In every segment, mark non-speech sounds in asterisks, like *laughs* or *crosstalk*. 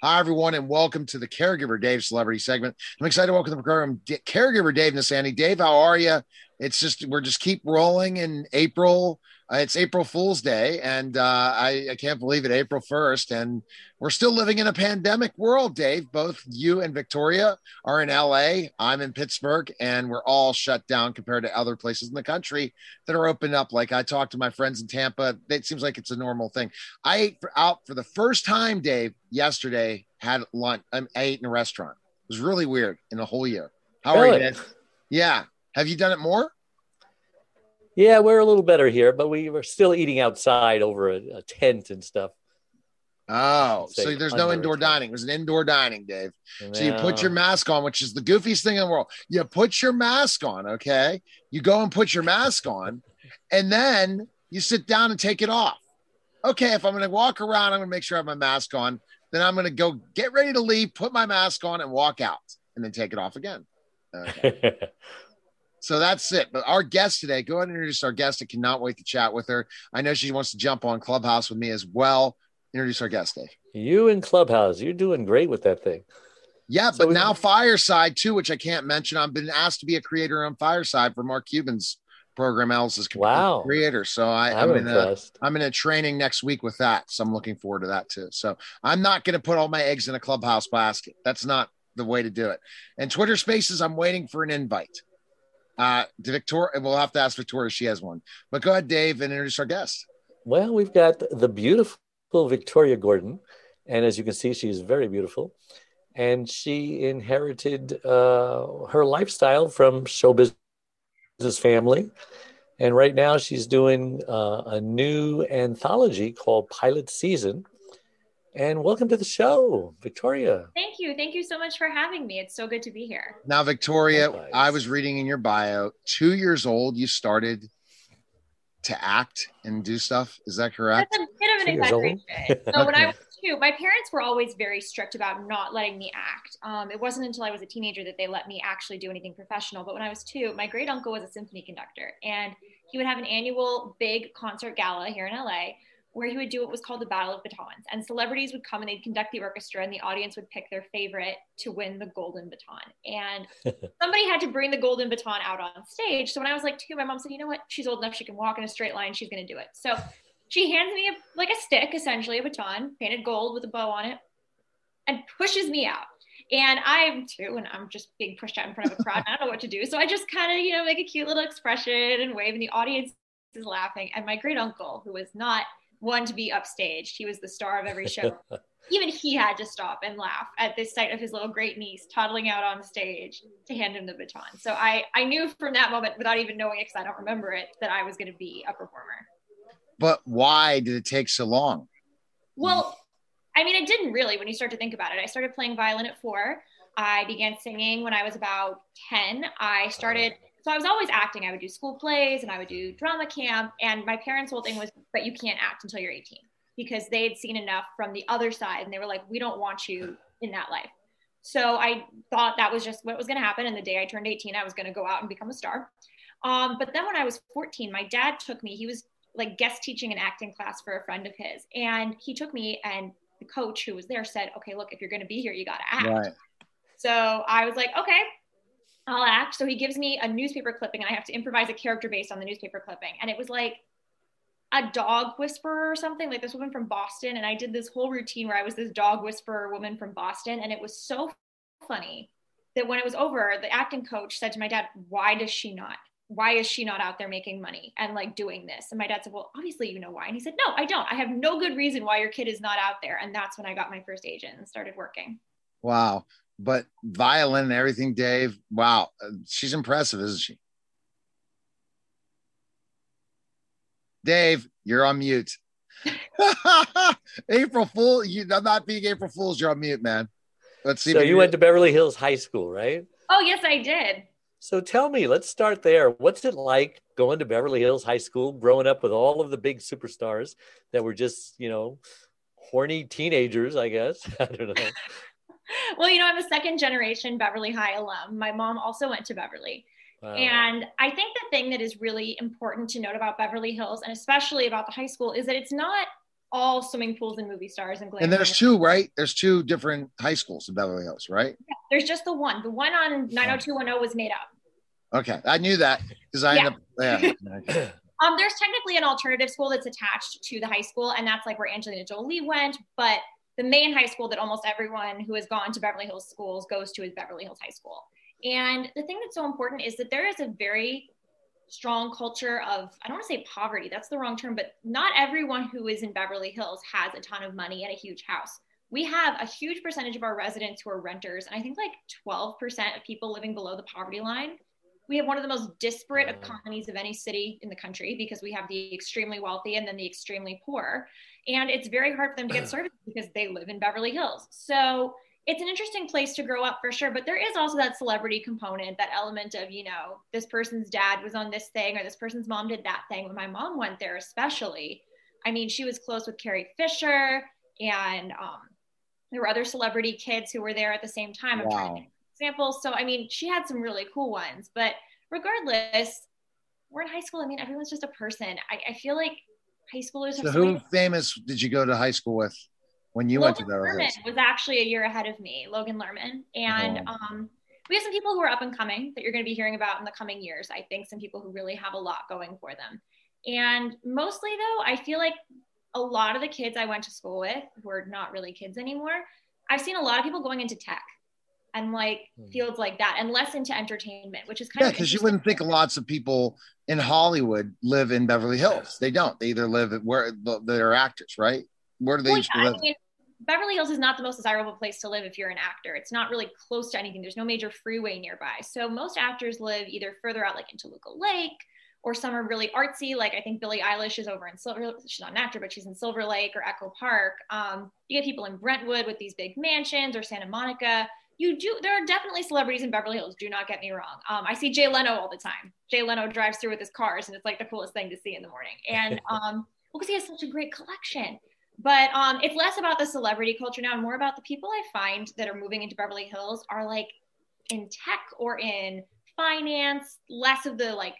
Hi, everyone, and welcome to the Caregiver Dave Celebrity segment. I'm excited to welcome the program Caregiver Dave Nassaney. Dave, how are you? It's just, we're just keep rolling in April. Uh, it's April Fool's Day, and uh, I, I can't believe it, April 1st. And we're still living in a pandemic world, Dave. Both you and Victoria are in LA. I'm in Pittsburgh, and we're all shut down compared to other places in the country that are open up. Like I talked to my friends in Tampa, it seems like it's a normal thing. I ate for, out for the first time, Dave, yesterday, had lunch. I ate in a restaurant. It was really weird in a whole year. How Really? are you? Yeah. Have you done it more? Yeah, we're a little better here, but we were still eating outside over a, a tent and stuff. Oh, so there's no indoor dining. It was an indoor dining, Dave. So you put your mask on, which is the goofiest thing in the world. You put your mask on, okay? You go and put your mask on, and then you sit down and take it off. Okay, if I'm going to walk around, I'm going to make sure I have my mask on. Then I'm going to go get ready to leave, put my mask on, and walk out, and then take it off again. *laughs* Okay. So that's it. But our guest today, go ahead and introduce our guest. I cannot wait to chat with her. I know she wants to jump on Clubhouse with me as well. Introduce our guest, Dave. you in Clubhouse, you're doing great with that thing. Yeah, So but we- now Fireside too, which I can't mention. I've been asked to be a creator on Fireside for Mark Cuban's program. Else is Wow. creator. So I, I'm I'm in a. I'm in a training next week with that. So I'm looking forward to that too. So I'm not going to put all my eggs in a clubhouse basket. That's not the way to do it. And Twitter Spaces, I'm waiting for an invite. Uh, to Victoria, we'll have to ask Victoria. if She has one. But go ahead, Dave, and introduce our guest. Well, we've got the beautiful Victoria Gordon, and as you can see, she's very beautiful. And she inherited uh, her lifestyle from show business family. And right now, she's doing uh, a new anthology called Pilot Season. And welcome to the show, Victoria. Thank you. Thank you so much for having me. It's so good to be here. Now, Victoria, Likewise. I was reading in your bio, two years old, you started to act and do stuff. Is that correct? That's a bit of an exaggeration. So *laughs* when I was two, my parents were always very strict about not letting me act. Um, it wasn't until I was a teenager that they let me actually do anything professional. But when I was two, my great uncle was a symphony conductor, and he would have an annual big concert gala here in LA where he would do what was called the Battle of Batons. And celebrities would come and they'd conduct the orchestra, and the audience would pick their favorite to win the golden baton. And *laughs* somebody had to bring the golden baton out on stage. So when I was like two, my mom said, you know what? She's old enough. She can walk in a straight line. She's going to do it. So *laughs* she hands me a, like a stick, essentially a baton, painted gold with a bow on it, and pushes me out. And I'm two, and I'm just being pushed out in front of a crowd. and I don't know what to do. So I just kind of, you know, make a cute little expression and wave, and the audience is laughing. And my great uncle, who was not one to be upstaged, he was the star of every show. *laughs* Even he had to stop and laugh at the sight of his little great niece toddling out on stage to hand him the baton. So I, I knew from that moment, without even knowing it, because I don't remember it, that I was going to be a performer. But why did it take so long? Well, I mean, it didn't really when you start to think about it. I started playing violin at four. I began singing when I was about 10. I started, oh. So I was always acting. I would do school plays and I would do drama camp. And my parents' whole thing was, but you can't act until you're 18 because they had seen enough from the other side and they were like, we don't want you in that life. So I thought that was just what was going to happen. And the day I turned 18, I was going to go out and become a star. Um, but then when I was 14, my dad took me, he was like guest teaching an acting class for a friend of his. And he took me and the coach who was there said, okay, look, if you're going to be here, you got to act. Right. So I was like, okay, I'll act. So he gives me a newspaper clipping and I have to improvise a character based on the newspaper clipping. And it was like a dog whisperer or something, like this woman from Boston. And I did this whole routine where I was this dog whisperer woman from Boston. And it was so funny that when it was over, the acting coach said to my dad, why does she not? Why is she not out there making money and like doing this? And my dad said, Well, obviously you know why. And he said, No, I don't. I have no good reason why your kid is not out there. And that's when I got my first agent and started working. Wow. But violin and everything, Dave. Wow. She's impressive, isn't she? Dave, you're on mute. *laughs* April Fool. You, I'm not being April Fools. You're on mute, man. Let's see. So you went to Beverly Hills High School, right? Oh, yes, I did. So tell me, let's start there. What's it like going to Beverly Hills High School, growing up with all of the big superstars that were just, you know, horny teenagers, I guess. *laughs* I don't know. Well, you know, I'm a second generation Beverly High alum. My mom also went to Beverly. Wow. And I think the thing that is really important to note about Beverly Hills and especially about the high school is that it's not all swimming pools and movie stars and glamour. And there's two, right? There's two different high schools in Beverly Hills, right? Yeah, there's just the one. The one on 90210 was made up. Okay, I knew that because I Yeah. end up. Yeah. *laughs* *clears throat* Um, there's technically an alternative school that's attached to the high school, and that's like where Angelina Jolie went. But the main high school that almost everyone who has gone to Beverly Hills schools goes to is Beverly Hills High School. And the thing that's so important is that there is a very strong culture of I don't want to say poverty, that's the wrong term, but not everyone who is in Beverly Hills has a ton of money and a huge house. We have a huge percentage of our residents who are renters, and I think like 12% of people living below the poverty line. We have one of the most disparate economies of any city in the country because we have the extremely wealthy and then the extremely poor. And it's very hard for them to get *clears throat* services because they live in Beverly Hills. So it's an interesting place to grow up for sure but there is also that celebrity component that element of you know this person's dad was on this thing or this person's mom did that thing when my mom went there especially i mean she was close with carrie fisher and um, there were other celebrity kids who were there at the same time i'm trying to Wow. Examples so i mean she had some really cool ones but regardless we're in high school i mean everyone's just a person i, I feel like high schoolers So so who famous did you go to high school with when you went to Logan Beverly Lerman was actually a year ahead of me, Logan Lerman. And Oh. um, we have some people who are up and coming that you're going to be hearing about in the coming years. I think some people who really have a lot going for them. And mostly, though, I feel like a lot of the kids I went to school with who are not really kids anymore, I've seen a lot of people going into tech and like Hmm. fields like that and less into entertainment, which is kind of Yeah, of because you wouldn't think lots of people in Hollywood live in Beverly Hills. They don't. They either live where they're actors, right? Where do they Well, yeah, live? I mean, Beverly Hills is not the most desirable place to live if you're an actor. It's not really close to anything. There's no major freeway nearby. So most actors live either further out, like in Toluca Lake, or some are really artsy. Like I think Billie Eilish is over in Silver. She's not an actor, but she's in Silver Lake or Echo Park. Um, you get people in Brentwood with these big mansions or Santa Monica. You do. There are definitely celebrities in Beverly Hills. Do not get me wrong. Um, I see Jay Leno all the time. Jay Leno drives through with his cars, and it's like the coolest thing to see in the morning. And *laughs* um, well, because he has such a great collection but um, it's less about the celebrity culture now and more about the people i find that are moving into beverly hills are like in tech or in finance less of the like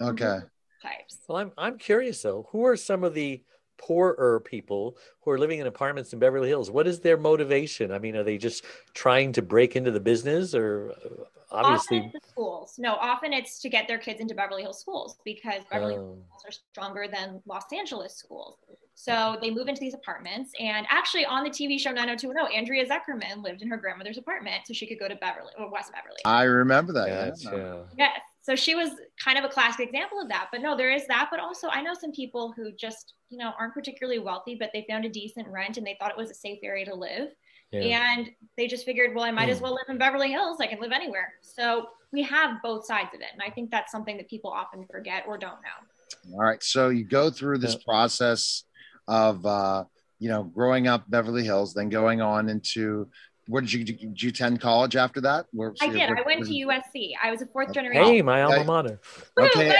Okay. types Well, I'm I'm curious though. Who are some of the poorer people who are living in apartments in Beverly Hills? What is their motivation? I mean, are they just trying to break into the business, or uh, obviously? often it's the schools no often it's to get their kids into beverly hills schools because beverly um, hills schools are stronger than los angeles schools so they move into these apartments and actually on the tv show 90210 andrea zuckerman lived in her grandmother's apartment so she could go to beverly or west beverly I remember that. yeah. gotcha. Yes. So she was kind of a classic example of that. But no, there is that. But also, I know some people who just, you know, aren't particularly wealthy, but they found a decent rent and they thought it was a safe area to live. Yeah. And they just figured, well, I might as Hmm. well live in Beverly Hills. I can live anywhere. So we have both sides of it. And I think that's something that people often forget or don't know. All right. So you go through this process of, uh, you know, growing up Beverly Hills, then going on into, where did you, did you attend college after that? Where, I did. where- I went to USC. I was a fourth generation. Hey, my alma mater. Woo, Okay.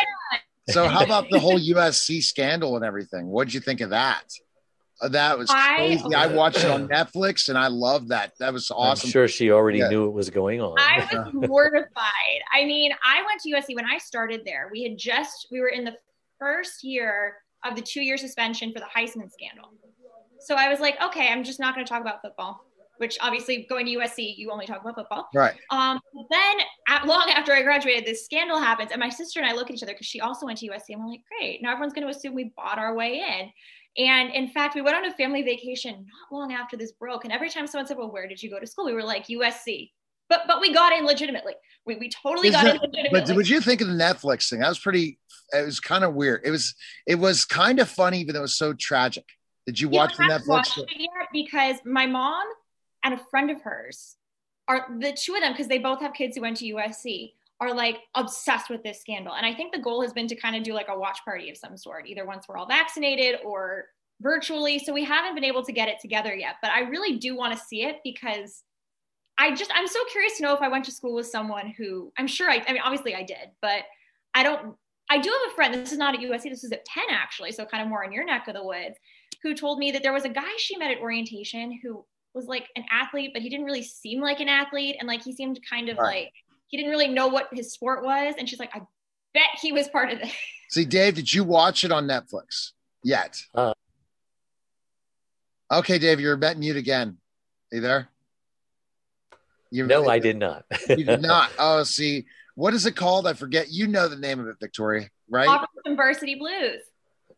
So how about the whole *laughs* USC scandal and everything? What did you think of that? Uh, That was I- crazy. I *laughs* watched it on Netflix and I loved that. That was awesome. I'm sure she already Yeah. knew it was going on. I *laughs* was mortified. I mean, I went to USC when I started there. We had just we were in the first year of the two year suspension for the Heisman scandal. So I was like, okay, I'm just not going to talk about football. Which obviously, going to USC, you only talk about football. Right. Um, then, at, long after I graduated, this scandal happens, and my sister and I look at each other because she also went to USC, and we're like, great. Now everyone's going to assume we bought our way in. And in fact, we went on a family vacation not long after this broke. And every time someone said, "Well, where did you go to school?" We were like, "USC." But but we got in legitimately. We we totally Is got that- in legitimately. But what you think of the Netflix thing? That was pretty. It was kind of weird. It was. It was kind of funny, even though it was so tragic. Did you You watch the don't have to Netflix? watch it yet because my mom and a friend of hers are the two of them because they both have kids who went to USC are like obsessed with this scandal. And I think the goal has been to kind of do like a watch party of some sort, either once we're all vaccinated or virtually. So we haven't been able to get it together yet, but I really do want to see it because I just I'm so curious to know if I went to school with someone who I'm sure I I mean obviously I did, but I don't I do have a friend, this is not at USC, this is at Penn actually, so kind of more in your neck of the woods, who told me that there was a guy she met at orientation who was like an athlete, but he didn't really seem like an athlete. And like he seemed kind of Right. like he didn't really know what his sport was. And she's like, I bet he was part of this. *laughs* See, Dave, did you watch it on Netflix yet? Uh. Okay, Dave, you're bet mute again. Are you there? You, no, I did not. you did not. *laughs* Oh, see, what is it called? I forget. You know the name of it, Victoria, right? Operation Varsity Blues.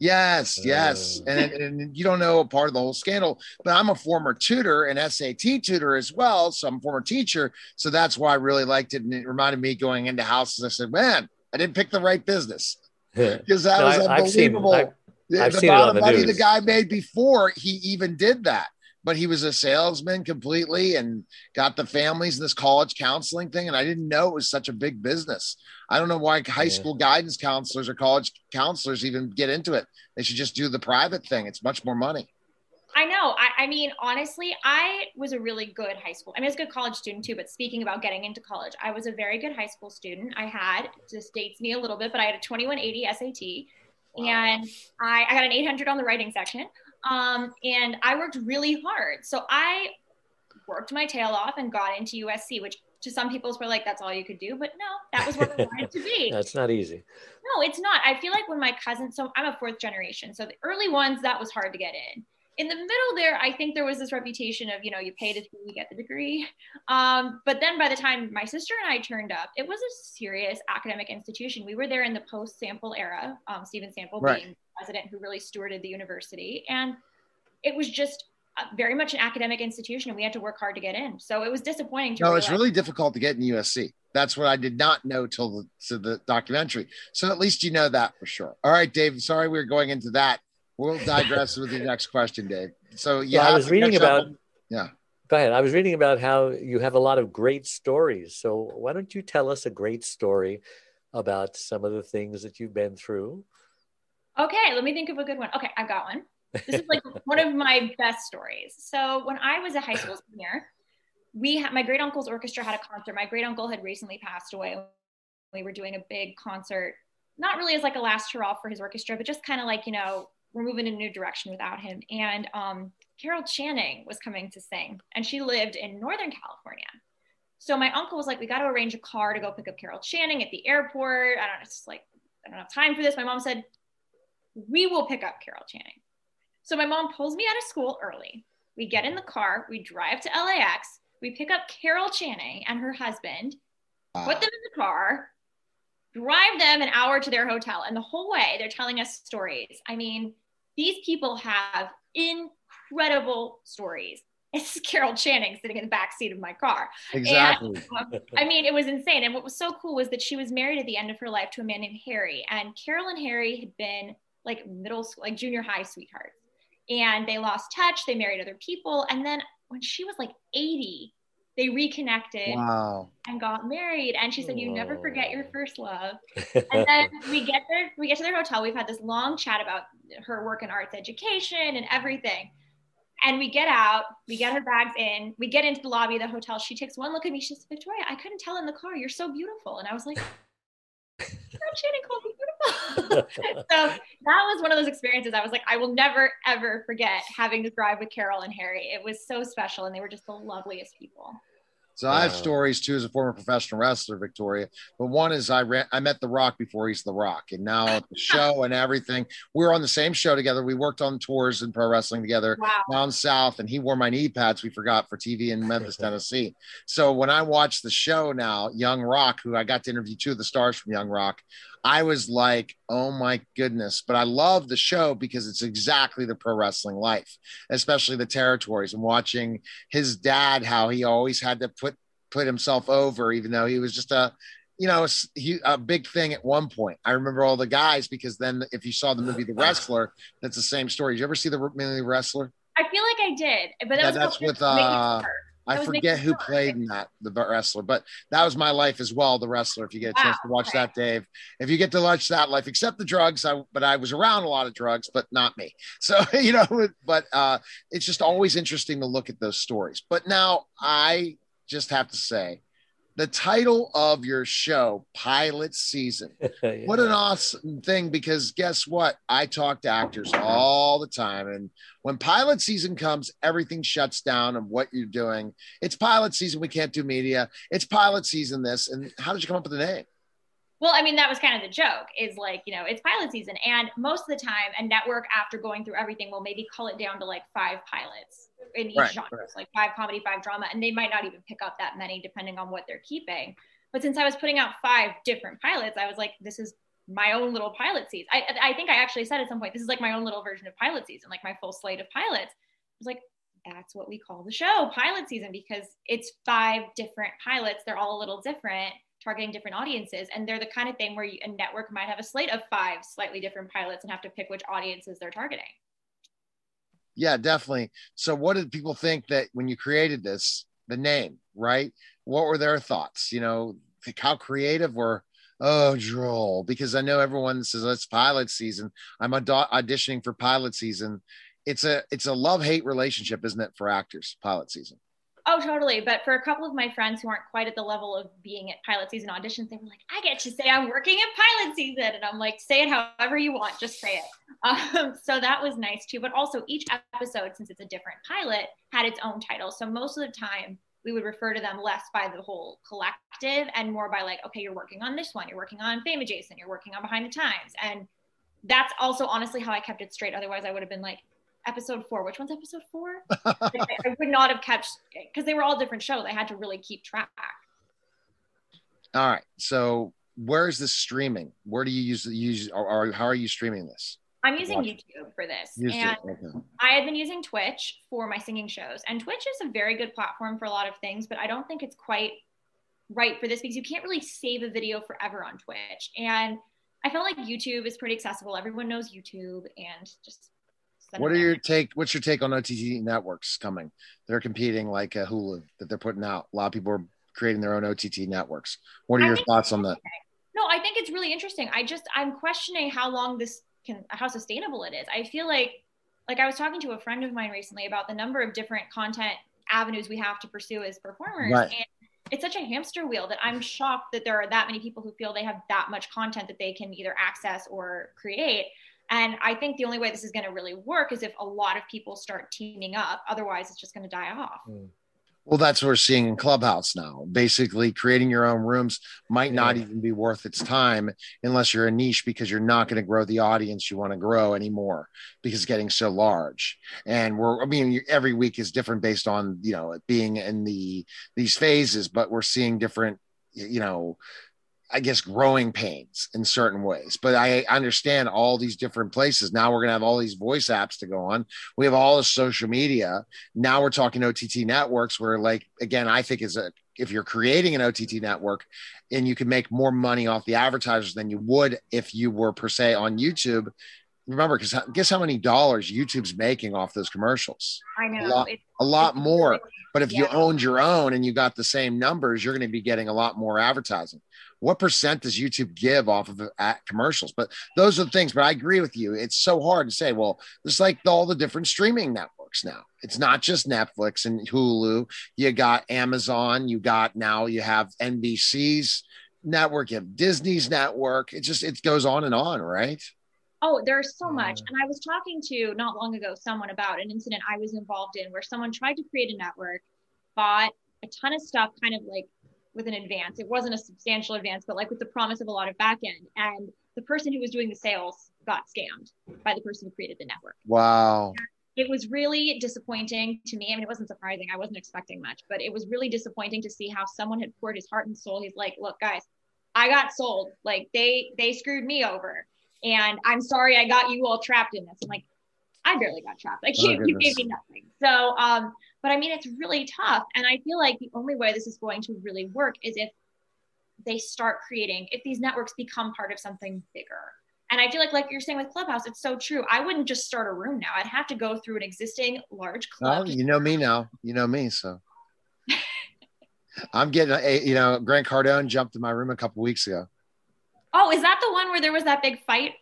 Yes, yes. Uh. And, and you don't know a part of the whole scandal, but I'm a former tutor and SAT tutor as well. So I'm a former teacher. So that's why I really liked it. And it reminded me going into houses. I said, man, I didn't pick the right business *laughs* because that no, was I, unbelievable. I've seen, I've, the amount of money news. the guy made before he even did that but he was a salesman completely and got the families in this college counseling thing. And I didn't know it was such a big business. I don't know why high yeah. school guidance counselors or college counselors even get into it. They should just do the private thing. It's much more money. I know. I, I, mean, honestly, I was a really good high school. I mean, I was a good college student too. But speaking about getting into college, I was a very good high school student. I had just dates me a little bit, but I had a 2180 SAT, wow. and I, I got an 800 on the writing section. Um, and I worked really hard. So I worked my tail off and got into USC, which to some people were like, that's all you could do. But no, that was where I wanted to be. *laughs* That's not easy. No, it's not. I feel like when my cousins, so I'm a fourth generation. So the early ones, that was hard to get in. In the middle there, I think there was this reputation of, you know, you pay to you get the degree. Um, but then by the time my sister and I turned up, it was a serious academic institution. We were there in the post Sample era, um, Steven Sample right. being president who really stewarded the university. And it was just uh, very much an academic institution and we had to work hard to get in. So it was disappointing to No, it's really difficult to get in USC. That's what I did not know till the, the documentary. So at least you know that for sure. All right, Dave. Sorry we are going into that. We'll digress with the *laughs* next question, Dave. So yeah, well, I was reading about. Up. Yeah. Go ahead. I was reading about how you have a lot of great stories. So why don't you tell us a great story about some of the things that you've been through Okay, let me think of a good one. Okay, I've got one. This is like *laughs* one of my best stories. So when I was a high school senior, we had my great uncle's orchestra had a concert. My great uncle had recently passed away. We were doing a big concert, not really as like a last hurrah for his orchestra, but just kind of like you know we're moving in a new direction without him. And um, Carol Channing was coming to sing, and she lived in Northern California. So my uncle was like, "We got to arrange a car to go pick up Carol Channing at the airport." I don't know, it's just like I don't have time for this. My mom said, we will pick up Carol Channing. So my mom pulls me out of school early. We get in the car, we drive to LAX, we pick up Carol Channing and her husband, put them in the car, drive them an hour to their hotel. And the whole way they're telling us stories. I mean, these people have incredible stories. *laughs* It's Carol Channing sitting in the back seat of my car. Exactly. And, um, I mean, it was insane. And what was so cool was that she was married at the end of her life to a man named Harry. And Carol and Harry had been like middle school, like junior high sweethearts. And they lost touch, they married other people. And then when she was like 80, they reconnected wow. and got married. And she said, You never forget your first love. *laughs* and then we get there, we get to their hotel. We've had this long chat about her work in arts education and everything. And we get out, we get her bags in, we get into the lobby of the hotel. She takes one look at me. She says, Victoria, I couldn't tell in the car. You're so beautiful. And I was like, Channing called me. *laughs* so that was one of those experiences. I was like, I will never ever forget having to drive with Carol and Harry. It was so special, and they were just the loveliest people. So I have stories too as a former professional wrestler, Victoria. But one is I ran, I met The Rock before he's The Rock, and now the *laughs* show and everything. We were on the same show together. We worked on tours in pro wrestling together wow. down south, and he wore my knee pads. We forgot for TV in Memphis, *laughs* Tennessee. So when I watch the show now, Young Rock, who I got to interview two of the stars from Young Rock, I was like, oh my goodness. But I love the show because it's exactly the pro wrestling life, especially the territories and watching his dad, how he always had to put put himself over, even though he was just a you know, he, a big thing at one point. I remember all the guys because then if you saw the movie The Wrestler, that's the same story. Did you ever see the movie Wrestler? I feel like I did, but that yeah, that's with uh, I forget who played in that, the wrestler, but that was my life as well. The wrestler. If you get a chance wow, to watch okay. that, Dave, if you get to watch that life, except the drugs, I, but I was around a lot of drugs, but not me. *laughs* So, you know, but uh, it's just always interesting to look at those stories. But now I just have to say, the title of your show, Pilot Season. *laughs* yeah. What an awesome thing because guess what? I talk to actors all the time. And when pilot season comes, everything shuts down of what you're doing. It's pilot season. We can't do media. It's pilot season, this. And how did you come up with the name? Well, I mean, that was kind of the joke is like, you know, it's pilot season. And most of the time, a network, after going through everything, will maybe call it down to like five pilots in each Right, genre, right. like five comedy, five drama. And they might not even pick up that many depending on what they're keeping. But since I was putting out five different pilots, I was like, this is my own little pilot season. I, I think I actually said at some point, this is like my own little version of pilot season, like my full slate of pilots. I was like, that's what we call the show, pilot season, because it's five different pilots. They're all a little different, targeting different audiences. And they're the kind of thing where you, a network might have a slate of five slightly different pilots and have to pick which audiences they're targeting. Yeah, definitely. So, what did people think that when you created this, the name, right? What were their thoughts? You know, how creative were oh, droll? Because I know everyone says it's pilot season. I'm auda- auditioning for pilot season. It's a it's a love hate relationship, isn't it, for actors? Pilot season. Oh, totally. But for a couple of my friends who aren't quite at the level of being at pilot season auditions, they were like, I get to say I'm working at pilot season. And I'm like, say it however you want, just say it. *laughs* Um, so that was nice too. But also, each episode, since it's a different pilot, had its own title. So most of the time, we would refer to them less by the whole collective and more by like, okay, you're working on this one, you're working on Fame Adjacent, you're working on Behind the Times. And that's also honestly how I kept it straight. Otherwise, I would have been like, episode four. Which one's episode four? Like, *laughs* I I would not have kept because they were all different shows. I had to really keep track. All right. So, where is this streaming? Where do you use use or, or how are you streaming this? I'm using Watch. YouTube for this, Used and. Okay. I had been using Twitch for my singing shows. And Twitch is a very good platform for a lot of things, but I don't think it's quite right for this because you can't really save a video forever on Twitch. And I feel like YouTube is pretty accessible. Everyone knows YouTube, and just What are your take? What's your take on OTT networks coming? They're competing like a Hulu that they're putting out. A lot of people are creating their own OTT networks. What are I your thoughts on that? No, I think it's really interesting. I just I'm questioning how long this can how sustainable it is. I feel like like I was talking to a friend of mine recently about the number of different content avenues we have to pursue as performers Right. and it's such a hamster wheel that I'm shocked that there are that many people who feel they have that much content that they can either access or create. And I think the only way this is going to really work is if a lot of people start teaming up. Otherwise, it's just going to die off. Hmm. Well, that's what we're seeing in Clubhouse now. Basically, creating your own rooms might not even be worth its time unless you're a niche because you're not going to grow the audience you want to grow anymore because it's getting so large. And we're, I mean, every week is different based on you know it being in the these phases, but we're seeing different, you know, I guess growing pains in certain ways. But I understand all these different places. Now we're gonna have all these voice apps to go on. We have all the social media. Now we're talking OTT networks where like again, I think is a if you're creating an OTT network and you can make more money off the advertisers than you would if you were per se on YouTube. Remember, because guess how many dollars YouTube's making off those commercials? I know. lot- It's- A lot more. really- But if you owned your own and you got the same numbers, you're going to be getting a lot more advertising. What percent does YouTube give off of uh, commercials? But those are the things. But I agree with you. It's so hard to say. Well, it's like all the different streaming networks now. It's not just Netflix and Hulu. You got Amazon. You got now you have NBC's network. You have Disney's network. It just it goes on and on, right? Oh, there's so much. And I was talking to not long ago someone about an incident I was involved in where someone tried to create a network, bought a ton of stuff kind of like with an advance. It wasn't a substantial advance, but like with the promise of a lot of back end. And the person who was doing the sales got scammed by the person who created the network. Wow. It was really disappointing to me. I mean, it wasn't surprising. I wasn't expecting much, but it was really disappointing to see how someone had poured his heart and soul. He's like, look, guys, I got sold. Like they they screwed me over. And I'm sorry I got you all trapped in this. I'm like, I barely got trapped. Like Oh, you, you gave me nothing. So um, but I mean it's really tough. And I feel like the only way this is going to really work is if they start creating, if these networks become part of something bigger. And I feel like, like you're saying with Clubhouse, it's so true. I wouldn't just start a room now. I'd have to go through an existing large Well, club. you know me now. You know me, so *laughs* I'm getting a you know Grant Cardone jumped in my room a couple weeks ago. Oh, is that the one where there was that big fight?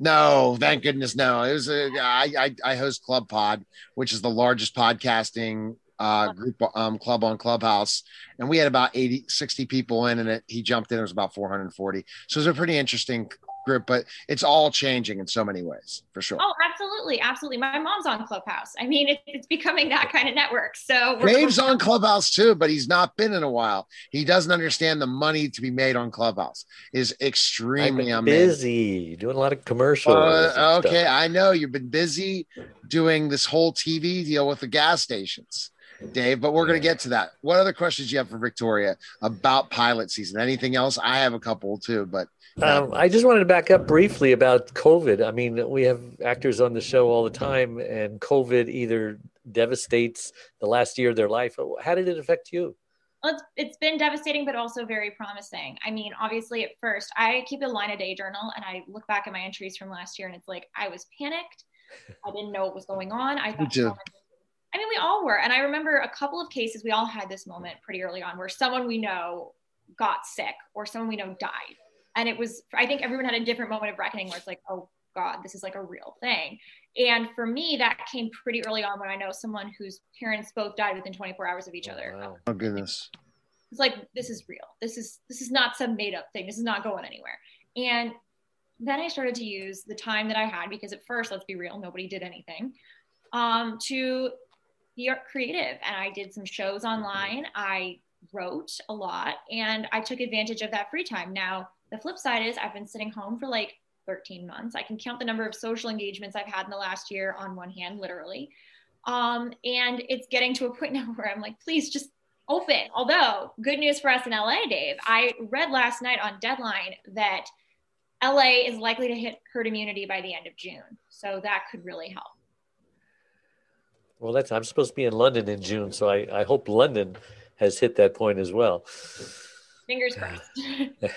No, thank goodness, no. It was a I I, I host Club Pod, which is the largest podcasting uh group um club on Clubhouse, and we had about 80 60 people in, and it he jumped in. It was about 440, so it was a pretty interesting group, but it's all changing in so many ways for sure. Oh, absolutely, absolutely. My mom's on Clubhouse. I mean, it, it's becoming that kind of network. So Dave's on Clubhouse too, but he's not been in a while. He doesn't understand the money to be made on Clubhouse is extremely I'm busy doing a lot of commercials. Uh, okay, I know you've been busy doing this whole TV deal with the gas stations. Dave, but we're going to get to that. What other questions do you have for Victoria about pilot season? Anything else? I have a couple too, but um, I just wanted to back up briefly about COVID. I mean, we have actors on the show all the time, and COVID either devastates the last year of their life. How did it affect you? Well, it's, it's been devastating, but also very promising. I mean, obviously, at first, I keep a line a day journal and I look back at my entries from last year, and it's like I was panicked. I didn't know what was going on. I thought, I mean, we all were. And I remember a couple of cases, we all had this moment pretty early on where someone we know got sick or someone we know died. And it was i think everyone had a different moment of reckoning where it's like oh god this is like a real thing. And for me that came pretty early on when i know someone whose parents both died within 24 hours of each other. Wow. oh goodness. It's like this is real. This is this is not some made up thing. This is not going anywhere. And then i started to use the time that i had because at first let's be real nobody did anything um, to be creative and i did some shows online i wrote a lot and i took advantage of that free time now the flip side is I've been sitting home for like 13 months. I can count the number of social engagements I've had in the last year on one hand, literally. Um, and it's getting to a point *laughs* now where I'm like, please just open. Although, good news for us in LA, Dave. I read last night on Deadline that LA is likely to hit herd immunity by the end of June. So that could really help. Well, that's I'm supposed to be in London in June, so I, I hope London has hit that point as well. Fingers crossed. *laughs*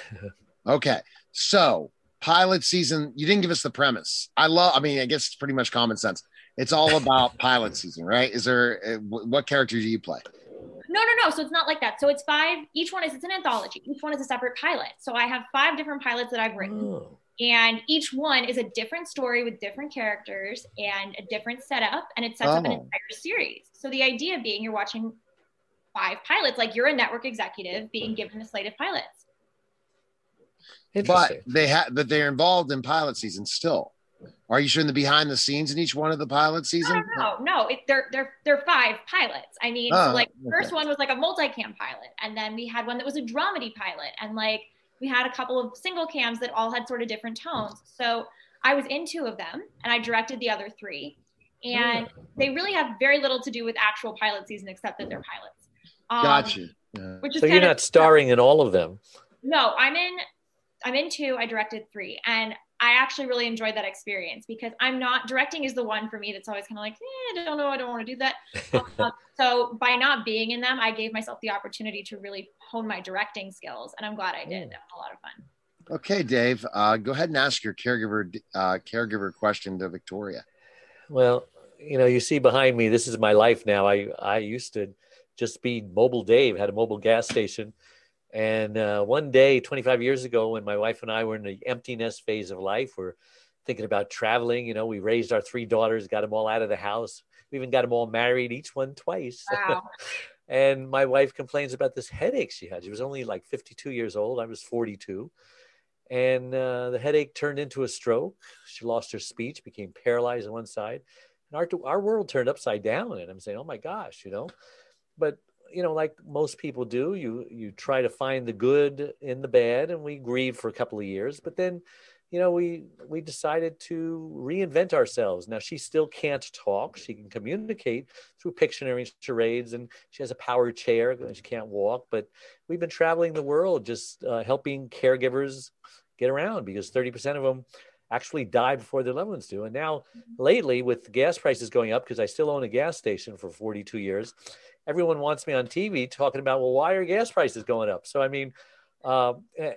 Okay. So pilot season, you didn't give us the premise. I love, I mean, I guess it's pretty much common sense. It's all about *laughs* pilot season, right? Is there, uh, what characters do you play? No, no, no. So it's not like that. So it's five, each one is, it's an anthology. Each one is a separate pilot. So I have five different pilots that I've written. Oh. And each one is a different story with different characters and a different setup. And it sets oh. up an oh. entire series. So the idea being you're watching five pilots, like you're a network executive being given a slate of pilots but they have that they're involved in pilot season still. Are you showing the behind the scenes in each one of the pilot season? No, no, no. It, they're they're they're five pilots. I mean, oh, like okay. first one was like a multicam pilot, and then we had one that was a dramedy pilot, and like we had a couple of single cams that all had sort of different tones. So I was in two of them, and I directed the other three, and yeah. they really have very little to do with actual pilot season except that they're pilots. Um, gotcha. Yeah. Which is so you're not starring in all of them. No, I'm in I'm in two, I directed three. And I actually really enjoyed that experience because I'm not directing is the one for me that's always kind of like, eh, I don't know, I don't want to do that. *laughs* um, so by not being in them, I gave myself the opportunity to really hone my directing skills, and I'm glad I did. That was a lot of fun. Okay, Dave, uh, go ahead and ask your caregiver uh, caregiver question to Victoria. Well, you know, you see behind me, this is my life now. I I used to just be mobile Dave, had a mobile gas station and uh, one day, 25 years ago, when my wife and I were in the emptiness phase of life, we're thinking about traveling. You know, we raised our three daughters, got them all out of the house. We even got them all married, each one twice. *laughs* Wow. and my wife complains about this headache she had. She was only like 52 years old. I was 42. And uh, the headache turned into a stroke. She lost her speech, became paralyzed on one side. And our, our world turned upside down. And I'm saying, oh my gosh, you know. But you know, like most people do, you you try to find the good in the bad, and we grieve for a couple of years. But then, you know, we we decided to reinvent ourselves. Now she still can't talk; she can communicate through Pictionary and charades, and she has a power chair. She can't walk, but we've been traveling the world just uh, helping caregivers get around because thirty percent of them actually die before their loved ones do. And now, lately, with gas prices going up, because I still own a gas station for 42 years, everyone wants me on TV talking about, well, why are gas prices going up? So, I mean, uh,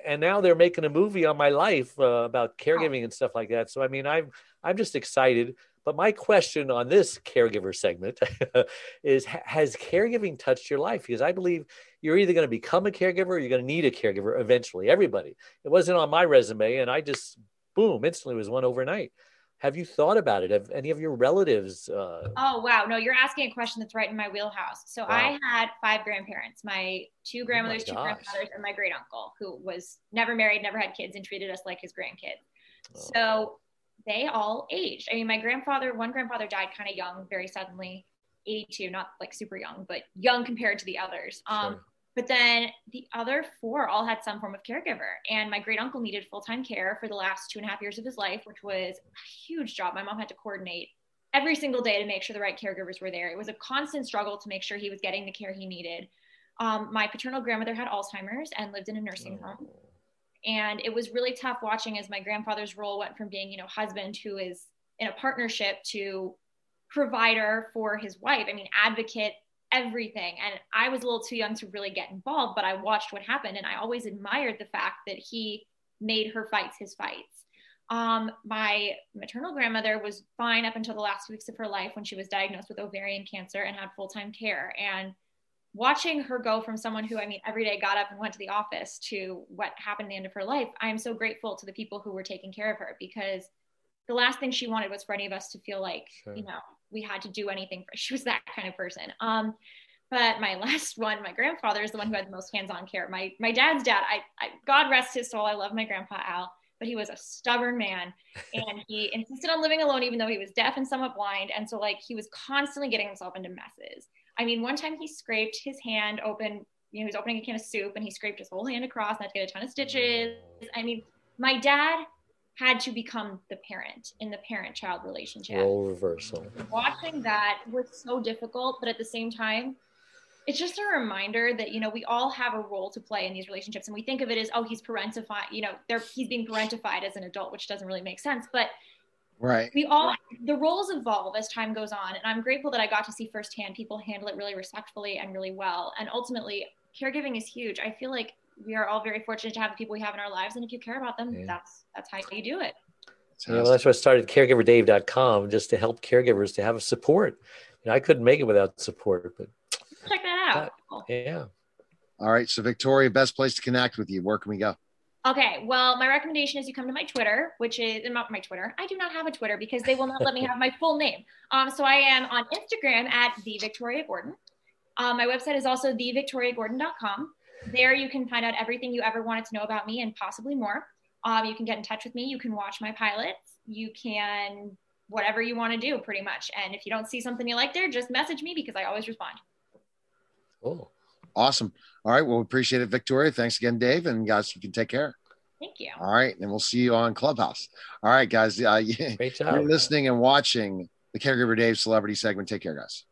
and now they're making a movie on my life uh, about caregiving and stuff like that. So, I mean, I'm I'm just excited. But my question on this caregiver segment *laughs* is: Has caregiving touched your life? Because I believe you're either going to become a caregiver or you're going to need a caregiver eventually. Everybody. It wasn't on my resume, and I just boom instantly was one overnight. Have you thought about it? Have any of your relatives? Uh... Oh wow, no, you're asking a question that's right in my wheelhouse. So wow. I had five grandparents: my two grandmothers, oh my two grandfathers, and my great uncle, who was never married, never had kids, and treated us like his grandkids. So they all aged. I mean, my grandfather, one grandfather died kind of young, very suddenly, 82, not like super young, but young compared to the others. Um, sure. But then the other four all had some form of caregiver. And my great uncle needed full time care for the last two and a half years of his life, which was a huge job. My mom had to coordinate every single day to make sure the right caregivers were there. It was a constant struggle to make sure he was getting the care he needed. Um, my paternal grandmother had Alzheimer's and lived in a nursing oh. home. And it was really tough watching as my grandfather's role went from being, you know, husband who is in a partnership to provider for his wife. I mean, advocate, everything. And I was a little too young to really get involved, but I watched what happened. And I always admired the fact that he made her fights his fights. Um, my maternal grandmother was fine up until the last weeks of her life when she was diagnosed with ovarian cancer and had full time care. And watching her go from someone who, I mean, every day got up and went to the office to what happened at the end of her life, I am so grateful to the people who were taking care of her because the last thing she wanted was for any of us to feel like, sure. you know, we had to do anything for. *laughs* She was that kind of person. Um, but my *laughs* last one, my grandfather is the one who had the most hands-on care. My my dad's dad, I, I God rest his soul. I love my grandpa Al, but he was a stubborn man, *laughs* and he insisted on living alone even though he was deaf and somewhat blind. And so like he was constantly getting himself into messes. I mean, one time he scraped his hand open. You know, he was opening a can of soup and he scraped his whole hand across and had to get a ton of stitches. I mean, my dad had to become the parent in the parent child relationship. Role reversal. Watching that was so difficult, but at the same time, it's just a reminder that you know we all have a role to play in these relationships and we think of it as oh he's parentified you know they're he's being parentified as an adult which doesn't really make sense but Right. We all the roles evolve as time goes on, and I'm grateful that I got to see firsthand people handle it really respectfully and really well. And ultimately, caregiving is huge. I feel like we are all very fortunate to have the people we have in our lives, and if you care about them, yeah. that's that's how you do it. Yeah, well, that's why I started caregiverdave.com just to help caregivers to have a support. You know, I couldn't make it without support, but check that out. That, yeah. All right. So, Victoria, best place to connect with you. Where can we go? Okay, well, my recommendation is you come to my Twitter, which is not my Twitter. I do not have a Twitter because they will not let me have my full name. Um, so I am on Instagram at the Victoria Gordon. Um, my website is also thevictoriagordon.com. There you can find out everything you ever wanted to know about me and possibly more. Um, you can get in touch with me. You can watch my pilots. You can whatever you want to do, pretty much. And if you don't see something you like there, just message me because I always respond. Oh, Awesome. All right. Well, we appreciate it, Victoria. Thanks again, Dave. And guys, you can take care. Thank you. All right. And we'll see you on Clubhouse. All right, guys. Uh, *laughs* Great job. You're listening and watching the Caregiver Dave celebrity segment. Take care, guys.